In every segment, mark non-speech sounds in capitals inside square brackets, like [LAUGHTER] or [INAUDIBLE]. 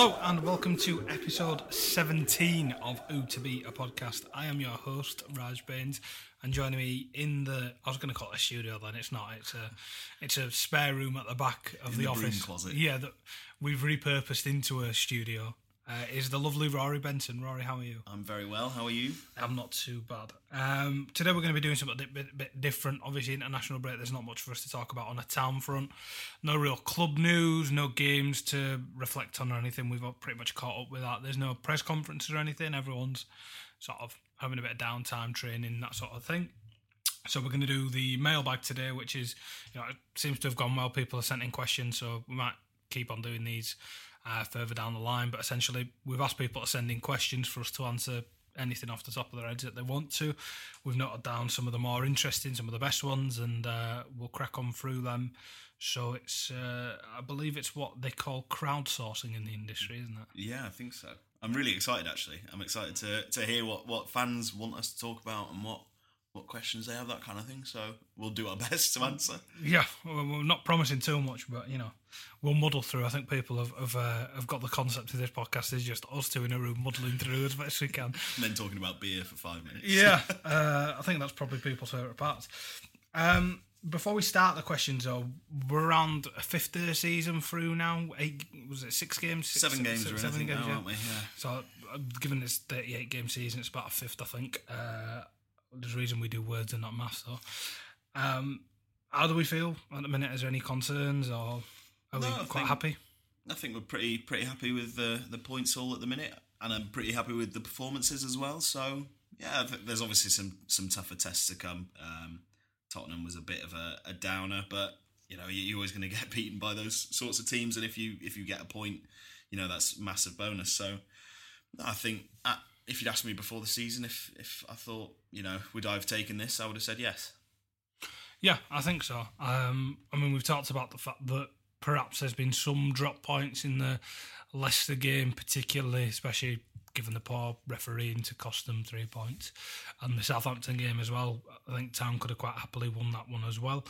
Hello and welcome to episode 17 of Who to Be a podcast. I am your host, Raj Bains, and joining me in the I was going to call it a studio then it's not. It's a it's a spare room at the back of the, the office. closet. Yeah, that we've repurposed into a studio. Uh, is the lovely Rory Benson. Rory, how are you? I'm very well. How are you? I'm not too bad. Um, today we're going to be doing something a bit, bit different. Obviously, international break. There's not much for us to talk about on a town front. No real club news. No games to reflect on or anything. We've all pretty much caught up with that. There's no press conferences or anything. Everyone's sort of having a bit of downtime, training, that sort of thing. So we're going to do the mailbag today, which is you know it seems to have gone well. People are sending questions, so we might keep on doing these uh, further down the line. But essentially, we've asked people to send in questions for us to answer anything off the top of their heads that they want to. We've noted down some of the more interesting, some of the best ones, and uh, we'll crack on through them. So it's, uh, I believe it's what they call crowdsourcing in the industry, isn't it? Yeah, I think so. I'm really excited. Actually, I'm excited to to hear what what fans want us to talk about and what what questions they have, that kind of thing. So we'll do our [LAUGHS] best to answer. Yeah, we're not promising too much, but you know, we'll muddle through. I think people have have, uh, have got the concept of this podcast is just us two in a room muddling through as best we can. [LAUGHS] And then talking about beer for five minutes. Yeah, [LAUGHS] uh, I think that's probably people's favourite part. Um, before we start the questions, though, we're around a fifth of the season through now. Eight was it six games? Six, Seven games six- in, I now, yeah. aren't we? Yeah. So, uh, given this thirty-eight game season, it's about a fifth, I think. Uh, there's a reason we do words and not maths, though. Um, how do we feel at the minute? Is there any concerns, or are No, we I quite think- happy? I think we're pretty pretty happy with the the points all at the minute, and I'm pretty happy with the performances as well. So yeah, th- there's obviously some some tougher tests to come. Um, Tottenham was a bit of a, a downer, but you know you- you're always going [LAUGHS] to get beaten by those sorts of teams, and if you if you get a point, you know that's massive bonus. So I think uh if you'd asked me before the season if if I thought you know would I have taken this, I would have said yes. Yeah, I think so. Um, I mean, we've talked about the fact that perhaps there's been some drop points in the Leicester game, particularly, especially given the poor refereeing to cost them three points, and the Southampton game as well. I think Town could have quite happily won that one as well.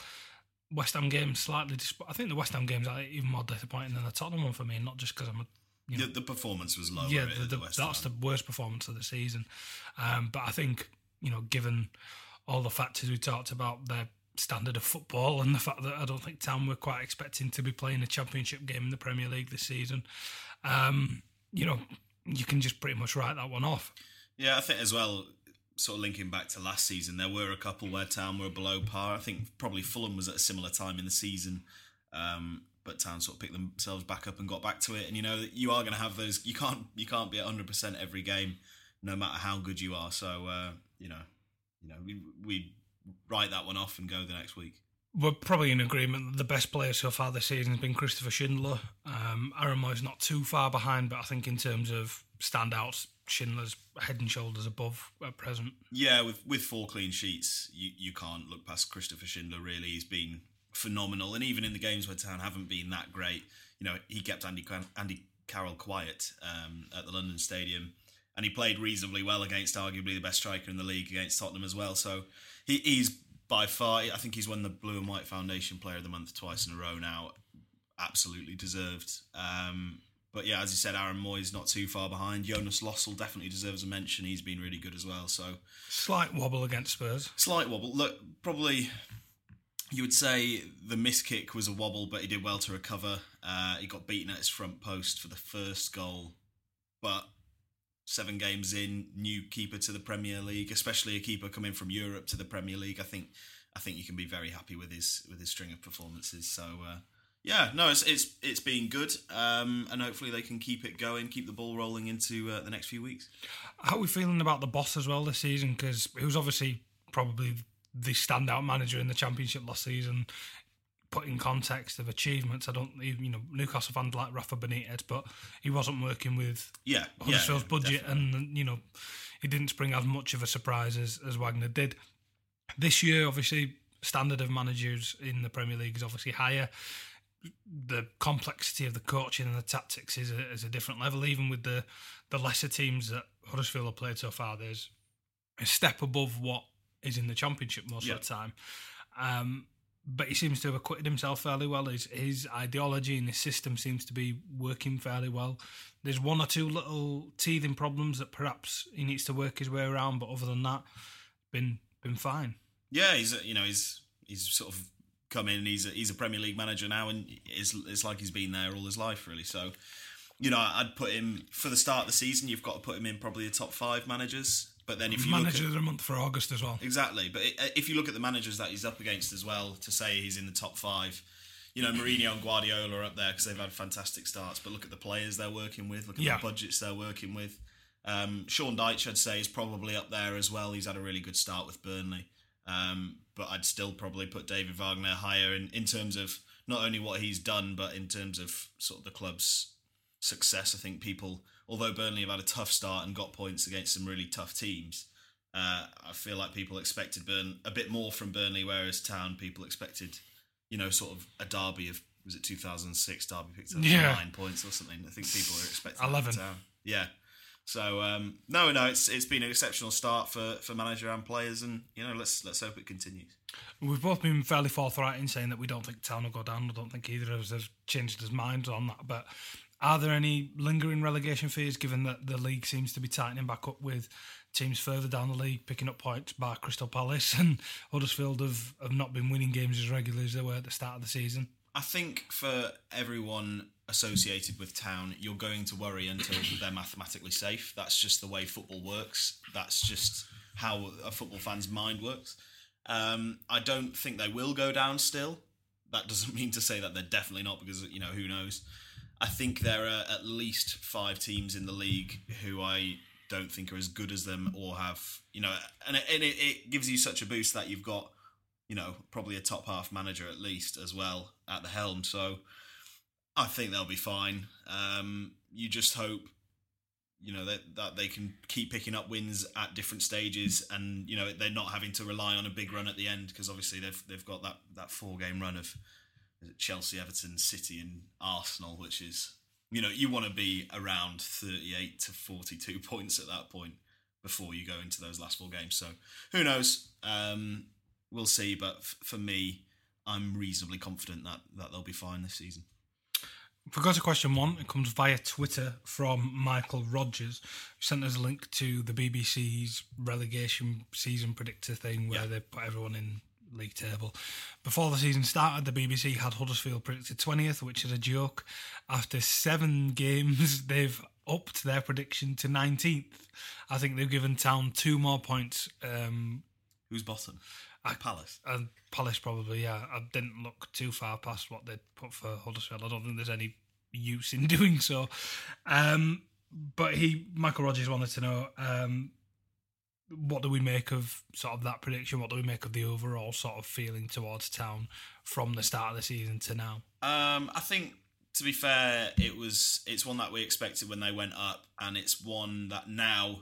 West Ham game slightly. I think the West Ham game's even more disappointing than the Tottenham one for me, not just because I'm a you know, The, the performance was low. yeah, the, the the, West that's the worst performance of the season. Um, but I think you know, given all the factors we talked about, their standard of football and the fact that I don't think Town were quite expecting to be playing a championship game in the Premier League this season, um, you know, you can just pretty much write that one off. Yeah, I think as well, sort of linking back to last season, there were a couple where Town were below par. I think probably Fulham was at a similar time in the season, um, but Town sort of picked themselves back up and got back to it. And you know, you are going to have those. You can't you can't be at hundred percent every game, no matter how good you are. So uh, you know, you know, we we write that one off and go the next week. We're probably in agreement that the best player so far this season has been Christopher Schindler. Um, Aaron Mooy's not too far behind, but I think in terms of standouts, Schindler's head and shoulders above at present. Yeah, with with four clean sheets, you, you can't look past Christopher Schindler. Really, he's been phenomenal, and even in the games where Town haven't been that great, you know, he kept Andy Andy Carroll quiet um, at the London Stadium, and he played reasonably well against arguably the best striker in the league against Tottenham as well. So he, he's by far, I think he's won the Blue and White Foundation Player of the Month twice in a row now. Absolutely deserved. Um, but yeah, as you said, Aaron Mooy's not too far behind. Jonas Lössl definitely deserves a mention. He's been really good as well. So Slight wobble against Spurs. slight wobble. Look, probably you would say the miss kick was a wobble, but he did well to recover. Uh, he got beaten at his front post for the first goal, but seven games in, new keeper to the Premier League, especially a keeper coming from Europe to the Premier League. I think I think you can be very happy with his with his string of performances. So. Uh, yeah, no, it's it's it's been good, um, and hopefully they can keep it going, keep the ball rolling into uh, the next few weeks. How are we feeling about the boss as well this season? Because he was obviously probably the standout manager in the Championship last season. Put in context of achievements, I don't, you know, Newcastle fans like Rafa Benitez, but he wasn't working with Yeah, Huddersfield's yeah, budget, and you know, he didn't spring as much of a surprise as, as Wagner did. This year, obviously, standard of managers in the Premier League is obviously higher. The complexity of the coaching and the tactics is a, is a different level. Even with the the lesser teams that Huddersfield have played so far, there's a step above what is in the Championship most Yeah. of the time. Um, but he seems to have acquitted himself fairly well. His his ideology and his system seems to be working fairly well. There's one or two little teething problems that perhaps he needs to work his way around, but other than that, been been fine. Yeah, he's you know he's he's sort of come in. He's a, he's a Premier League manager now, and it's it's like he's been there all his life, really. So, you know, I'd put him for the start of the season. You've got to put him in probably the top five managers. But then if you manager look of the month for August as well. exactly, but if you look at the managers that he's up against as well, to say he's in the top five. You know, Mourinho and Guardiola are up there because they've had fantastic starts. But look at the players they're working with. Look at Yeah. the budgets they're working with. Um, Sean Dyche, I'd say, is probably up there as well. He's had a really good start with Burnley. Um, but I'd still probably put David Wagner higher in, in terms of not only what he's done, but in terms of sort of the club's success. I think people, although Burnley have had a tough start and got points against some really tough teams, uh, I feel like people expected Burn a bit more from Burnley, whereas Town people expected, you know, sort of a derby of was it 2006 Derby picked up Yeah. nine points or something. I think people were expecting 11. Town. Yeah. So um, no, no, it's it's been an exceptional start for, for manager and players, and you know, let's let's hope it continues. We've both been fairly forthright in saying that we don't think Town will go down. I don't think either of us have changed his minds on that. But are there any lingering relegation fears given that the league seems to be tightening back up with teams further down the league picking up points by Crystal Palace [LAUGHS] and Huddersfield have, have not been winning games as regularly as they were at the start of the season? I think for everyone associated with Town, you're going to worry until they're mathematically safe. That's just the way football works. That's just how a football fan's mind works. Um, I don't think they will go down still. That doesn't [LAUGHS] mean to say that they're definitely not, because you know who knows. I think there are at least five teams in the league who I don't think are as good as them or have you know, and it, and it, it gives you such a boost that you've got you know, probably a top half manager at least as well at the helm. So I think they'll be fine. Um, you just hope, you know, that that they can keep picking up wins at different stages, and you know they're not having to rely on a big run at the end because obviously they've they've got that that four game run of Chelsea, Everton, City, and Arsenal, which is you know you want to be around thirty eight to forty two [LAUGHS] points at that point before you go into those last four games. So who knows? Um, we'll see. But f- for me, I'm reasonably confident that that they'll be fine this season. If we go to question one, it comes via Twitter from Michael Rogers, who sent us a link to the BBC's relegation season predictor thing where Yeah. they put everyone in league table. Before the season started, the BBC had Huddersfield predicted 20th, which is a joke. After seven [LAUGHS] games, they've upped their prediction to 19th. I think they've given Town two more points. Um, Who's bottom? I- Palace. and Palace probably, yeah. I didn't look too far past what they'd put for Huddersfield. I don't think there's any use in [LAUGHS] doing so. Um, but he, Michael Rogers, wanted to know um, what do we make of sort of that prediction? What do we make of the overall sort of feeling towards Town from the start of the season to now? Um, I think to be fair, it was it's one that we expected when they went up, and it's one that now,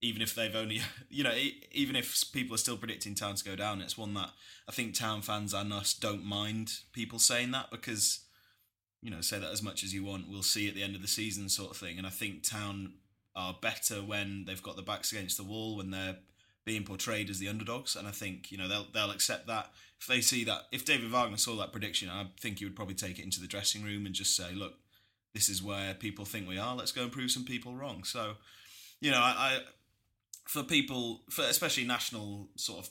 even if they've only, [LAUGHS] you know, even if people are still predicting Town to go down, it's one that I think Town fans and us don't mind people saying that because, you know, say that as much as you want, we'll see at the end of the season, sort of thing. And I think Town are better when they've got their backs against the wall when they're being portrayed as the underdogs, and I think you know they'll they'll accept that if they see that. If David Wagner saw that prediction, I think he would probably take it into the dressing room and just say, "Look, this is where people think we are. Let's go and prove some people wrong." So, you know, I, I for people, for especially national sort of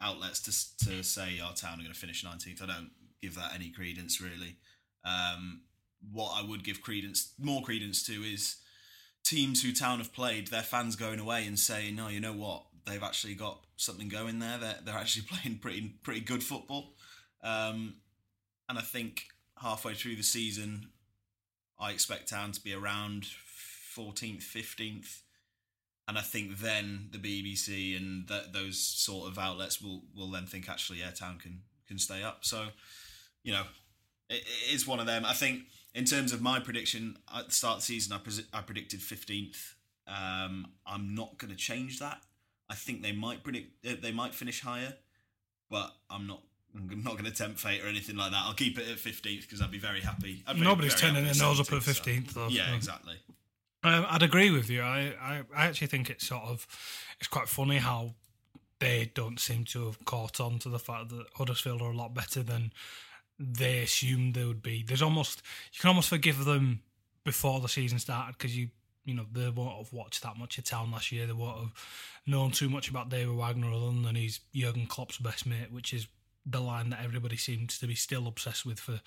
outlets to to say our town are going to finish nineteenth, I don't give that any credence really. Um, what I would give credence, more credence to, is teams who town have played, their fans going away and saying, "No, you know what? They've actually got something going there. They're they're actually [LAUGHS] playing pretty pretty good football." Um, and I think halfway through the season, I expect Town to be around fourteenth, fifteenth, and I think then the BBC and th- those sort of outlets will will then think actually, yeah, Town can can stay up. So, you know, it, it is one of them. I think in terms of my prediction at the start of the season, I, pres- I predicted fifteenth. Um, I'm not going to change that. I think they might predict uh, they might finish higher, but I'm not. I'm not going to tempt fate or anything like that. I'll keep it at fifteenth because I'd be very happy. I'd Nobody's very turning their nose up at 17th, so- 15th, though. Yeah, so. exactly. Um, I'd agree with you. I, I, I actually think it's sort of it's quite funny how they don't seem to have caught on to the fact that Huddersfield are a lot better than they assumed they would be. There's almost you can almost forgive them before the season started because you you know they won't have watched that much of town last year. They won't have known too much about David Wagner other than he's Jurgen Klopp's best mate, which is the line that everybody seems to be still obsessed with for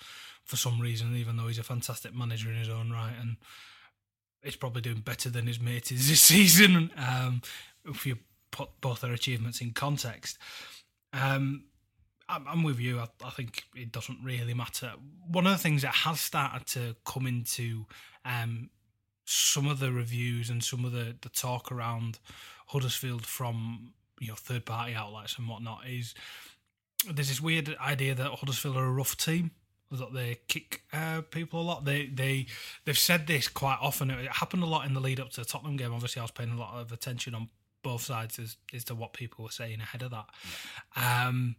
for some reason, even though he's a fantastic manager in his own right and he's probably doing better than his mate is this [LAUGHS] season. Um, if you put both their achievements in context. Um, I'm with you. I, I, think it doesn't really matter. One of the things that has started to come into um, some of the reviews and some of the, the talk around Huddersfield from you know third party outlets and whatnot is there's this weird idea that Huddersfield are a rough team that they kick uh, people a lot. They they they've said this quite often. It happened a lot in the lead up to the Tottenham game. Obviously, I was paying a lot of attention on both sides as, as to what people were saying ahead of that. Um,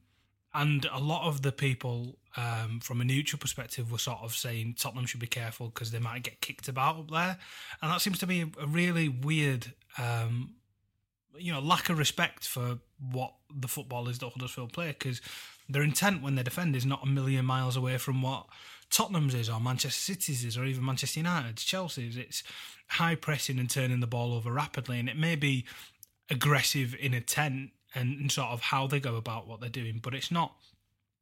and a lot of the people um, from a neutral perspective were sort of saying Tottenham should be careful because they might get kicked about up there, and that seems to be a really weird, um, you know, lack of respect for what the football is that Huddersfield play because their intent when they defend is not a million miles away from what Tottenham's is or Manchester City's is or even Manchester United's, Chelsea's. It's high pressing and turning the ball over rapidly, and it may be aggressive in intent and, and sort of how they go about what they're doing, but it's not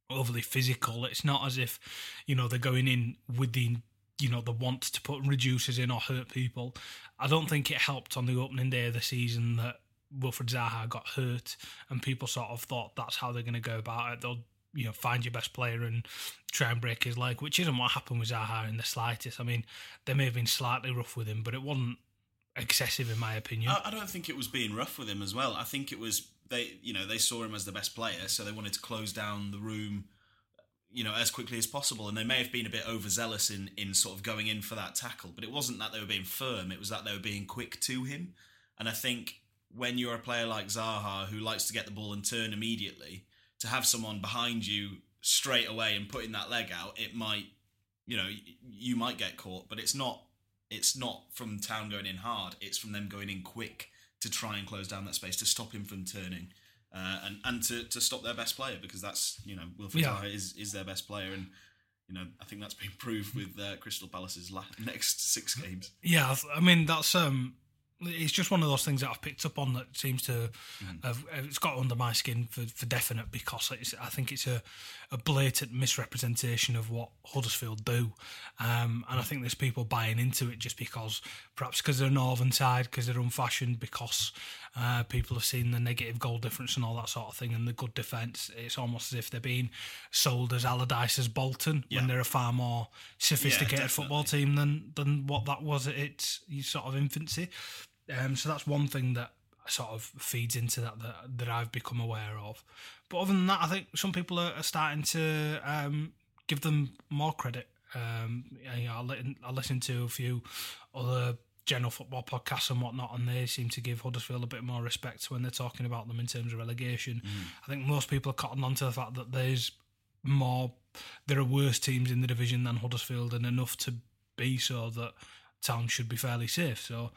overly physical. It's not as if you know they're going in with the you know the want to put reducers in or hurt people. I don't think it helped on the opening day of the season that Wilfried Zaha got hurt, and people sort of thought that's how they're going to go about it. They'll you know find your best player and try and break his leg, which isn't what happened with Zaha in the slightest. I mean, they may have been slightly rough with him, but it wasn't excessive in my opinion. I, I don't think it was being rough with him as well. I think it was they you know they saw him as the best player, so they wanted to close down the room you know as quickly as possible and they may have been a bit overzealous in in sort of going in for that tackle but it wasn't that they were being firm it was that they were being quick to him and i think when you're a player like Zaha who likes to get the ball and turn immediately, to have someone behind you straight away and putting that leg out, it might, you know, you might get caught. But it's not. It's not from town going in hard. It's from them going in quick to try and close down that space to stop him from turning. Uh, and and to, to stop their best player because that's you know Wilfried yeah. Zaha is is their best player and you know I think that's been [LAUGHS] proved with uh, Crystal Palace's la- next six games. Yeah, I mean that's um it's just one of those things that I've picked up on that seems to mm. have it's got under my skin for, for definite because I think it's a, a blatant misrepresentation of what Huddersfield do, um, and I think there's people buying into it just because perhaps because they're northern side, because they're unfashioned, because uh, people have seen the negative goal difference and all that sort of thing, and the good defence. It's almost as if they're being sold as Allardyce as Bolton yeah. when they're a far more sophisticated yeah, football team than than what that was at its sort of infancy. Um, so that's one thing that sort of feeds into that, that that I've become aware of. But other than that, I think some people are, are starting to um, give them more credit. Um, you know, I, listen, I listen to a few other general football podcasts and whatnot, and they seem to give Huddersfield a bit more respect when they're talking about them in terms of relegation. Mm. I think most people are cotton on to the fact that there's more, there are worse teams in the division than Huddersfield, and enough to be so that Town should be fairly safe. So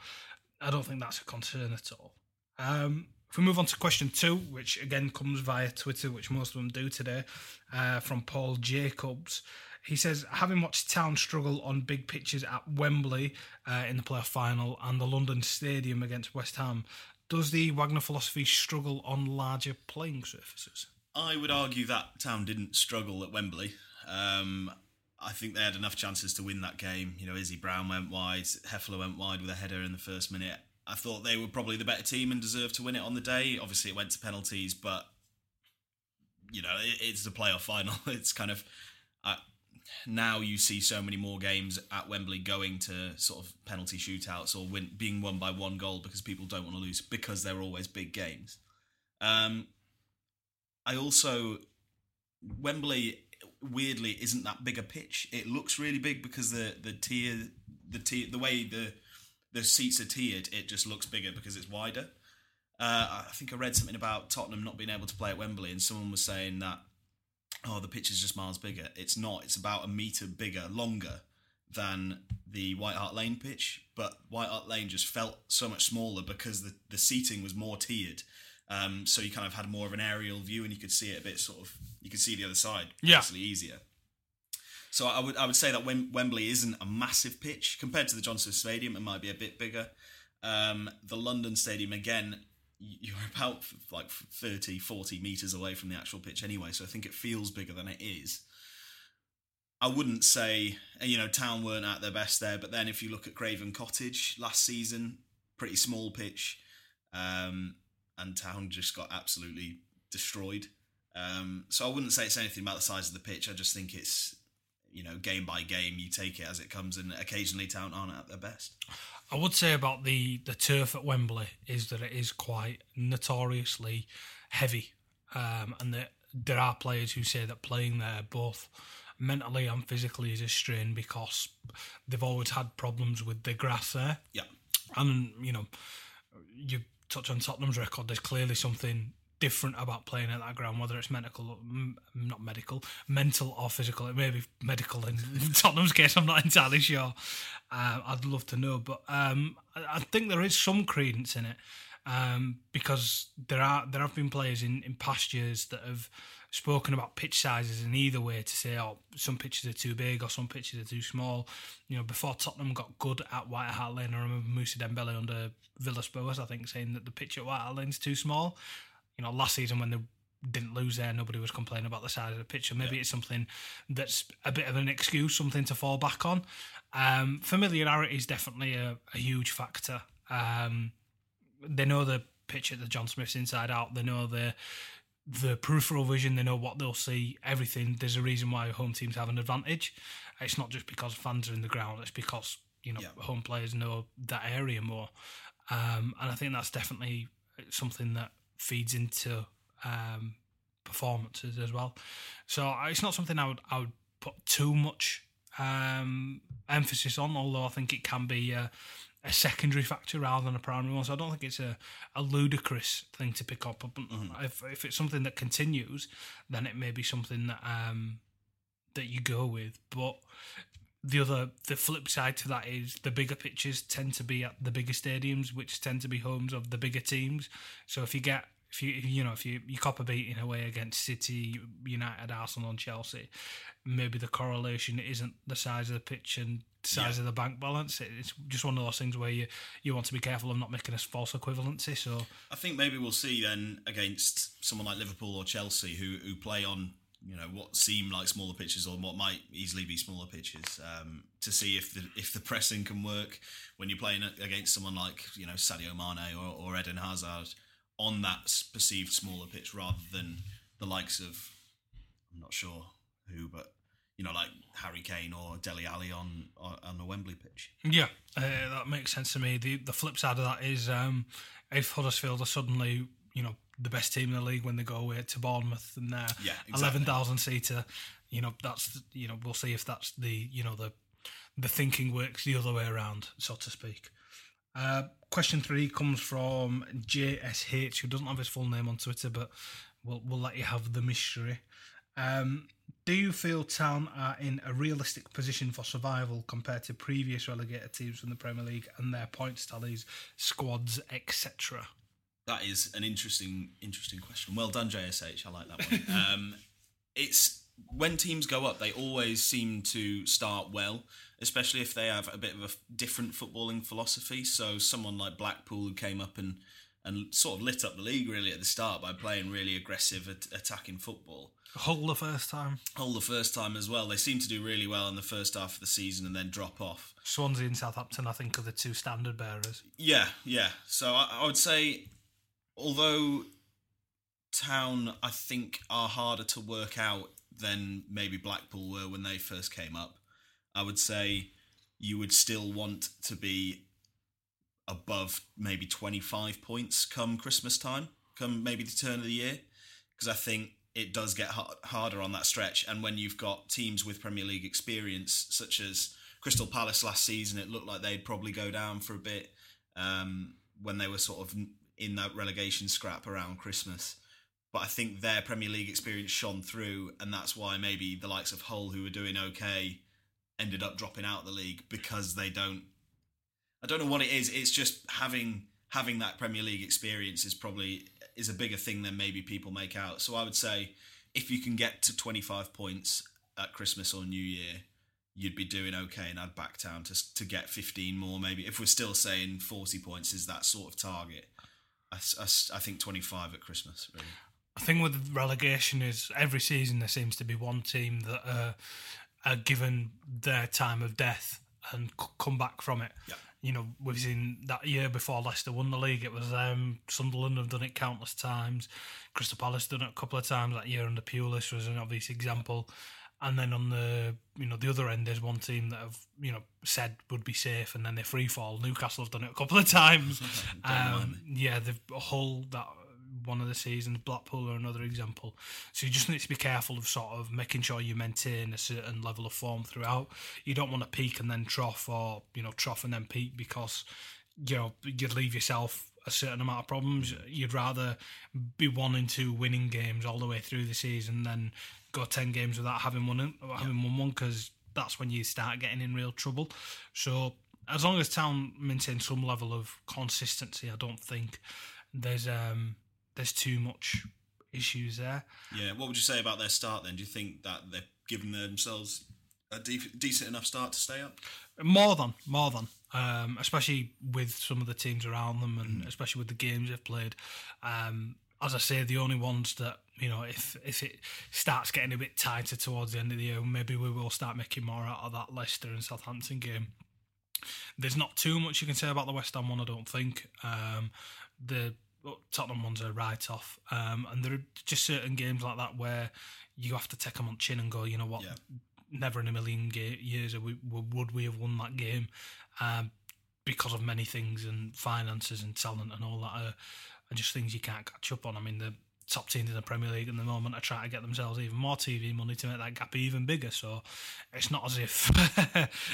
I don't think that's a concern at all. Um, if we move on to question two, which again comes via Twitter, which most of them do today, uh, from Paul Jacobs. He says, having watched Town struggle on big pitches at Wembley uh, in the playoff final and the London Stadium against West Ham, does the Wagner philosophy struggle on larger playing surfaces? I would argue that Town didn't struggle at Wembley. Um, I think they had enough chances to win that game. You know, Izzy Brown went wide, Hefele went wide with a header in the first minute. I thought they were probably the better team and deserved to win it on the day. Obviously, it went to penalties, but you know, it, it's the playoff final. [LAUGHS] It's kind of uh, now you see so many more games at Wembley going to sort of penalty shootouts or win, being won by one goal because people don't want to lose because they're always big games. Um, I also Wembley weirdly isn't that big a pitch. It looks really big because the the tier the tier the way the the seats are tiered, it just looks bigger because it's wider. Uh, I think I read something about Tottenham not being able to play at Wembley, and someone was saying that oh the pitch is just miles bigger. It's not. It's about a meter bigger, longer than the White Hart Lane pitch, but White Hart Lane just felt so much smaller because the the seating was more tiered Um, so you kind of had more of an aerial view, and you could see it a bit sort of. You could see the other side, Yeah. obviously easier. So I would I would say that Wem- Wembley isn't a massive pitch compared to the Johnson Stadium. It might be a bit bigger. Um, the London Stadium again, you're about like 30, 40 meters away from the actual pitch anyway. So I think it feels bigger than it is. I wouldn't say you know Town weren't at their best there, but then if you look at Craven Cottage last season, pretty small pitch, um, and Town just got absolutely destroyed. Um, so I wouldn't say it's anything about the size of the pitch. I just think it's you know game by game. You take it as it comes, and occasionally Town aren't at their best. I would say about the, the turf at Wembley is that it is quite notoriously heavy, um, and that there are players who say that playing there both mentally and physically is a strain because they've always had problems with the grass there. Yeah, And you know, you touch on Tottenham's record. There's clearly something different about playing at that ground, whether it's medical, m- not medical, mental or physical. It may be medical in [LAUGHS] Tottenham's case. I'm not entirely sure. Uh, I'd love to know, but um, I, I think there is some credence in it um, because there are there have been players in, in past years that have spoken about pitch sizes in either way to say, oh, some pitches are too big or some pitches are too small. You know, before Tottenham got good at White Hart Lane, I remember Musa Dembele under Villas Boas, I think, saying that the pitch at White Hart Lane's too small. You know, last season when they didn't lose there, nobody was complaining about the size of the pitch. So maybe it's something that's a bit of an excuse, something to fall back on. Um, familiarity is definitely a, a huge factor. Um, they know the pitch at the John Smiths inside out. They know the the peripheral vision. They know what they'll see. Everything. There's a reason why home teams have an advantage. It's not just because fans are in the ground. It's because you know Yeah. home players know that area more. Um, and I think that's definitely something that feeds into um, performances as well. So uh, it's not something I would I would put too much um, emphasis on, although I think it can be a, a secondary factor rather than a primary one. So I don't think it's a, a ludicrous thing to pick up. But if if it's something that continues, then it may be something that um, that you go with. But the other the flip side to that is the bigger pitches tend to be at the bigger stadiums, which tend to be homes of the bigger teams. So if you get if you you know if you you cop a beating away against City, United, Arsenal, and Chelsea, maybe the correlation isn't the size of the pitch and size of the bank balance. It's just one of those things where you you want to be careful of not making a false equivalency. So I think maybe we'll see then against someone like Liverpool or Chelsea who who play on you know what seem like smaller pitches or what might easily be smaller pitches um, to see if the if the pressing can work when you're playing against someone like you know Sadio Mane or, or Eden Hazard on that perceived smaller pitch rather than the likes of I'm not sure who but you know like Harry Kane or Dele Alli on on on the Wembley pitch. Yeah, uh, that makes sense to me. The the flip side of that is um, if Huddersfield are suddenly, you know, the best team in the league when they go away to Bournemouth and they're Yeah, exactly. eleven thousand seater, you know, that's you know we'll see if that's the you know the the thinking works the other way around, so to speak. Uh, question three comes from JSH, who doesn't have his full name on Twitter, but we'll we'll let you have the mystery. Um, do you feel Town are in a realistic position for survival compared to previous relegated teams from the Premier League and their points tallies, squads, etc.? That is an interesting, interesting question. Well done, JSH. I like that one. [LAUGHS] um, it's when teams go up, they always seem to start well, especially if they have a bit of a different footballing philosophy. So someone like Blackpool who came up and and sort of lit up the league really at the start by playing really aggressive at- attacking football. Hull the first time, Hull the first time as well. They seem to do really well in the first half of the season and then drop off. Swansea and Southampton, I think, are the two standard bearers. Yeah, yeah. So I, I would say, although Town, I think, are harder to work out than maybe Blackpool were when they first came up, I would say you would still want to be above maybe 25 points come Christmas time, come maybe the turn of the year, because I think it does get har- harder on that stretch. And when you've got teams with Premier League experience, such as Crystal Palace last season, it looked like they'd probably go down for a bit um, when they were sort of in that relegation scrap around Christmas. But I think their Premier League experience shone through, and that's why maybe the likes of Hull, who were doing okay, ended up dropping out of the league because they don't. I don't know what it is. It's just having having that Premier League experience is probably is a bigger thing than maybe people make out. So I would say if you can get to 25 points at Christmas or New Year, you'd be doing okay and I'd back down to to get 15 more maybe. If we're still saying 40 points is that sort of target, I, I, I think 25 at Christmas really. I think with relegation is every season there seems to be one team that uh, are given their time of death and c- come back from it. Yeah. You know, we've seen that year before Leicester won the league, it was them. Sunderland have done it countless times. Crystal Palace done it a couple of times that year under Pulis was an obvious example. And then on the you know the other end, there's one team that have you know said would be safe, and then they free fall. Newcastle have done it a couple of times. [LAUGHS] Um, yeah, they've Hull that one of the seasons. Blackpool are another example. So you just need to be careful of sort of making sure you maintain a certain level of form throughout. You don't want to peak and then trough, or you know trough and then peak because you know you'd leave yourself a certain amount of problems. You'd rather be one and two winning games all the way through the season than go ten games without having won having won one because that's when you start getting in real trouble. So as long as Town maintain some level of consistency, I don't think there's um there's too much issues there. Yeah, what would you say about their start then? Do you think that they're giving themselves a de- decent enough start to stay up? More than, more than, um, especially with some of the teams around them, and especially with the games they've played. Um, as I say, the only ones that you know, if if it starts getting a bit tighter towards the end of the year, maybe we will start making more out of that Leicester and Southampton game. There's not too much you can say about the West Ham one, I don't think. Um, the Tottenham one's a write off, um, and there are just certain games like that where you have to take them on chin and go, you know what, Yeah. never in a million ga- years are we, would we have won that game um, because of many things and finances and talent and all that are, are just things you can't catch up on. I mean, the top teams in the Premier League at the moment are trying to get themselves even more TV money to make that gap even bigger. So it's not as if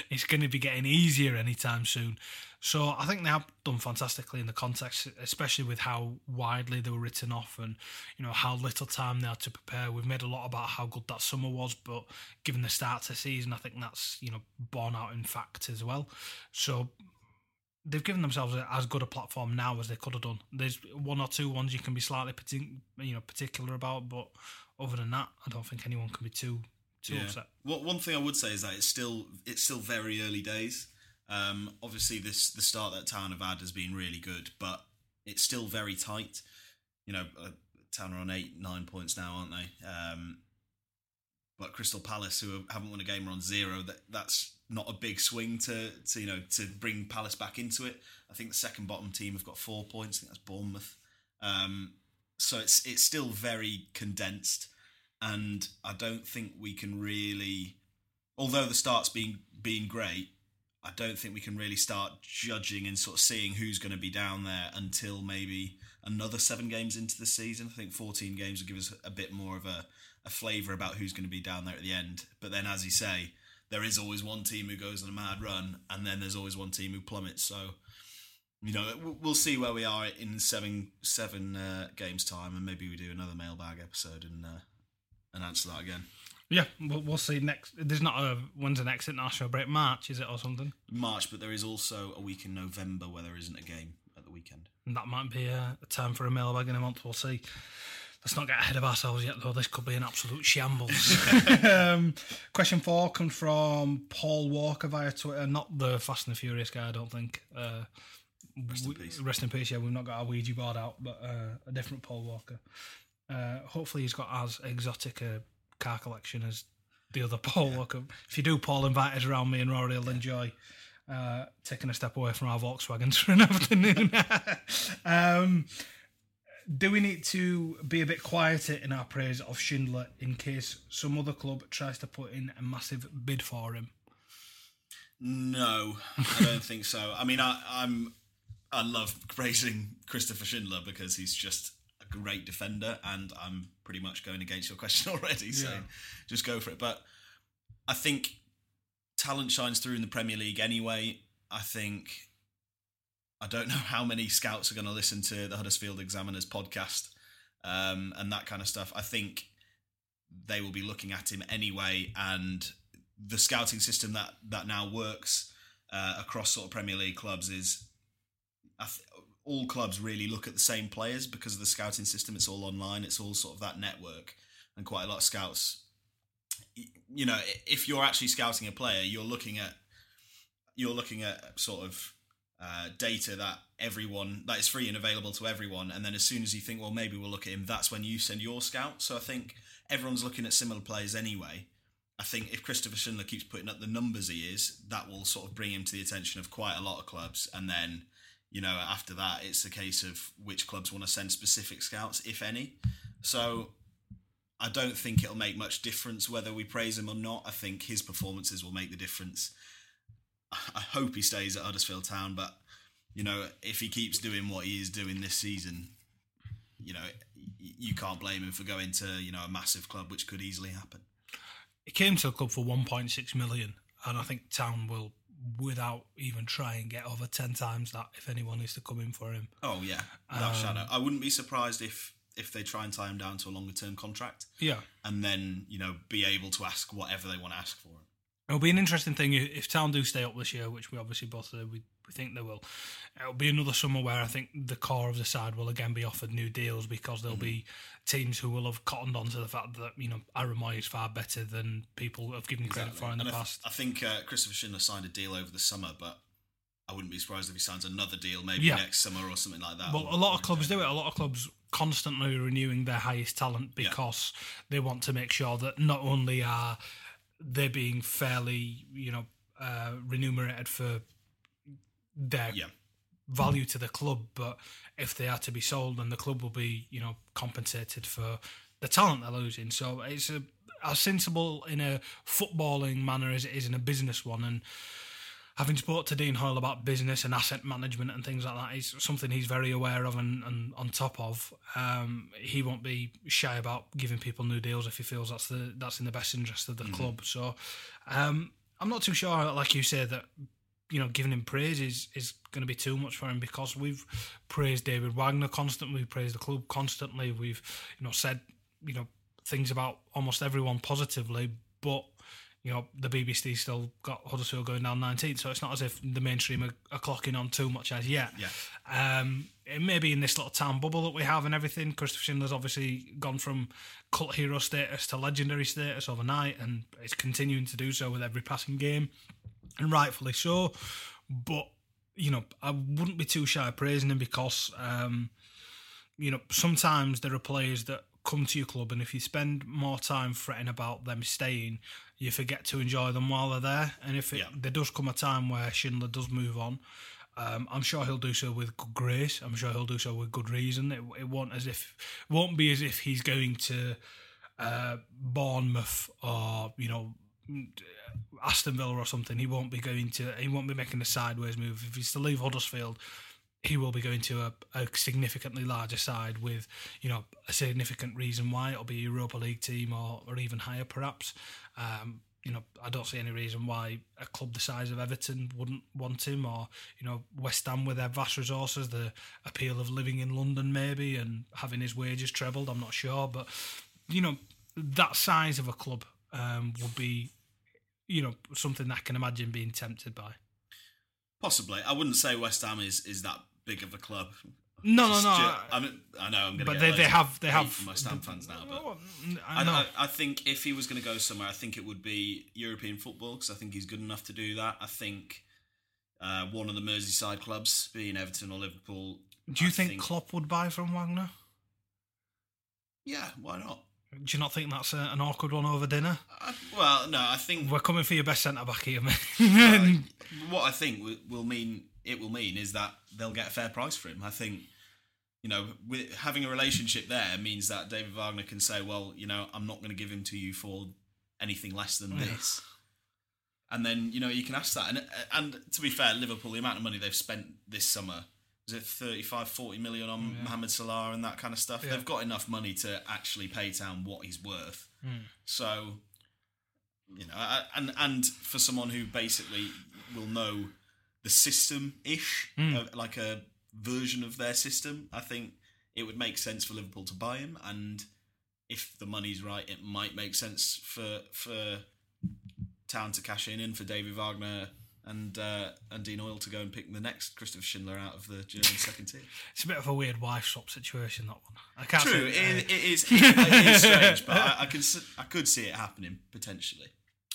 [LAUGHS] it's going to be getting easier anytime soon. So I think they have done fantastically in the context, especially with how widely they were written off and you know how little time they had to prepare. We've made a lot about how good that summer was, but given the start to the season, I think that's you know borne out in fact as well. So they've given themselves a, as good a platform now as they could have done. There's one or two ones you can be slightly partic- you know particular about, but other than that, I don't think anyone can be too too upset. What one thing I would say is that it's still it's still very early days. Um, obviously, this the start that Town have had has been really good, but it's still very tight. You know, uh, Town are on eight nine points now, aren't they? Um, but Crystal Palace, who haven't won a game, are on zero. That that's not a big swing to, to you know to bring Palace back into it. I think the second bottom team have got four points. I think that's Bournemouth. Um, so it's it's still very condensed, and I don't think we can really, although the start's been great, I don't think we can really start judging and sort of seeing who's going to be down there until maybe another seven games into the season. I think 14 games will give us a bit more of a, a flavour about who's going to be down there at the end. But then, as you say, there is always one team who goes on a mad run, and then there's always one team who plummets. So, you know, we'll- see where we are in seven seven uh, games time, and maybe we do another mailbag episode and uh, and answer that again. Yeah, we'll, we'll see next. There's not a when's the next international break? March is it or something? March, but there is also a week in November where there isn't a game at the weekend. And that might be a, a time for a mailbag in a month. We'll see. Let's not get ahead of ourselves yet, though. This could be an absolute shambles. [LAUGHS] um, question four comes from Paul Walker via Twitter, not the Fast and the Furious guy, I don't think. Uh, Rest in peace. Rest in peace. Yeah, we've not got our Ouija board out, but uh, a different Paul Walker. Uh, hopefully, he's got as exotic a car collection as the other Paul Walker. If you do, Paul, invite us around. Me and Rory will enjoy uh, taking a step away from our Volkswagens for an afternoon. [LAUGHS] [LAUGHS] um, do we need to be a bit quieter in our praise of Schindler in case some other club tries to put in a massive bid for him? No, I don't think so. I mean, I, I'm I love praising Christopher Schindler because he's just a great defender, and I'm pretty much going against your question [LAUGHS] already. So Yeah. just go for it. But I think talent shines through in the Premier League anyway. I think I don't know how many scouts are going to listen to the Huddersfield Examiner's podcast um, and that kind of stuff. I think they will be looking at him anyway, and the scouting system that that now works uh, across sort of Premier League clubs is th- all clubs really look at the same players because of the scouting system. It's all online. It's all sort of that network, and quite a lot of scouts. You know, if you're actually scouting a player, you're looking at you're looking at sort of uh, data that everyone that is free and available to everyone, and then as soon as you think, well, maybe we'll look at him, that's when you send your scout. So I think everyone's looking at similar players anyway. I think if Christopher Schindler keeps putting up the numbers he is, that will sort of bring him to the attention of quite a lot of clubs, and then you know, after that, it's a case of which clubs want to send specific scouts, if any. So I don't think it'll make much difference whether we praise him or not. I think his performances will make the difference. I hope he stays at Huddersfield Town, but you know, if he keeps doing what he is doing this season, you know, you can't blame him for going to you know a massive club, which could easily happen. He came to a club for 1.6 million, and I think Town will without even trying get over 10 times that if anyone is to come in for him. Oh yeah, without um, shadow. I wouldn't be surprised if if they try and tie him down to a longer term contract. Yeah. And then, you know, be able to ask whatever they want to ask for him. It'll be an interesting thing if Town do stay up this year, which we obviously both uh, we, we think they will. It'll be another summer where I think the core of the side will again be offered new deals because there'll mm-hmm. be teams who will have cottoned on to the fact that you know Aaron Mooy is far better than people have given credit for in and the I past. I think uh, Christopher Schindler signed a deal over the summer, but I wouldn't be surprised if he signs another deal maybe yeah. next summer or something like that. Well, a lot of clubs do it. A lot of clubs constantly renewing their highest talent because yeah. they want to make sure that not only are they're being fairly, you know, uh, remunerated for their yeah. value to the club, but if they are to be sold, then the club will be, you know, compensated for the talent they're losing. So it's a, as sensible in a footballing manner as it is in a business one, and having spoke to Dean Hoyle about business and asset management and things like that is something he's very aware of and, and on top of. Um, he won't be shy about giving people new deals if he feels that's the that's in the best interest of the mm-hmm. club. So um, I'm not too sure, like you say, that you know giving him praise is is going to be too much for him because we've praised David Wagner constantly, we've praised the club constantly, we've you know said you know things about almost everyone positively, but you know, the BBC still got Huddersfield going down 19th, so it's not as if the mainstream are, are clocking on too much as yet. Yeah. Um, it may be in this little town bubble that we have and everything. Christopher Schindler's obviously gone from cult hero status to legendary status overnight, and it's continuing to do so with every passing game, and rightfully so. But you know, I wouldn't be too shy of praising him because, um, you know, sometimes there are players that come to your club, and if you spend more time fretting about them staying, you forget to enjoy them while they're there. And if it, yeah. there does come a time where Schindler does move on, um, I'm sure he'll do so with good grace. I'm sure he'll do so with good reason. It, it won't as if won't be as if he's going to uh, Bournemouth or you know Aston Villa or something. He won't be going to. He won't be making a sideways move. If he's to leave Huddersfield, he will be going to a, a, significantly larger side with, you know, a significant reason why it'll be a Europa League team or, or even higher perhaps. Um, you know, I don't see any reason why a club the size of Everton wouldn't want him, or you know, West Ham with their vast resources, the appeal of living in London maybe and having his wages trebled. I'm not sure, but you know, that size of a club um, would be, you know, something I can imagine being tempted by. Possibly, I wouldn't say West Ham is is that big of a club. No, no, no. I, mean, I know I'm. But they, they have they have my West Ham fans now. But I, I, I, think if he was going to go somewhere, I think it would be European football because I think he's good enough to do that. I think uh, one of the Merseyside clubs, being Everton or Liverpool. Do you think, think Klopp would buy from Wagner? Yeah, why not? Do you not think that's a, an awkward one over dinner? Uh, well, no, I think we're coming for your best centre back here, man. uh, [LAUGHS] what I think will mean it will mean is that they'll get a fair price for him. I think, you know, with, having a relationship there means that David Wagner can say, well, you know, I'm not going to give him to you for anything less than this. And then you know you can ask that, and and to be fair, Liverpool, the amount of money they've spent this summer, is it 35, 40 million on yeah. Mohamed Salah and that kind of stuff? Yeah. They've got enough money to actually pay Town what he's worth. Mm. So, you know, and and for someone who basically will know the system ish, mm. uh, like a version of their system. I think it would make sense for Liverpool to buy him, and if the money's right, it might make sense for for Town to cash in and for David Wagner and uh, and Dean Hoyle to go and pick the next Christopher Schindler out of the German second team. It's a bit of a weird wife swap situation. That one. I can't. True, it, it is [LAUGHS] it is strange, but I, I can I could see it happening potentially,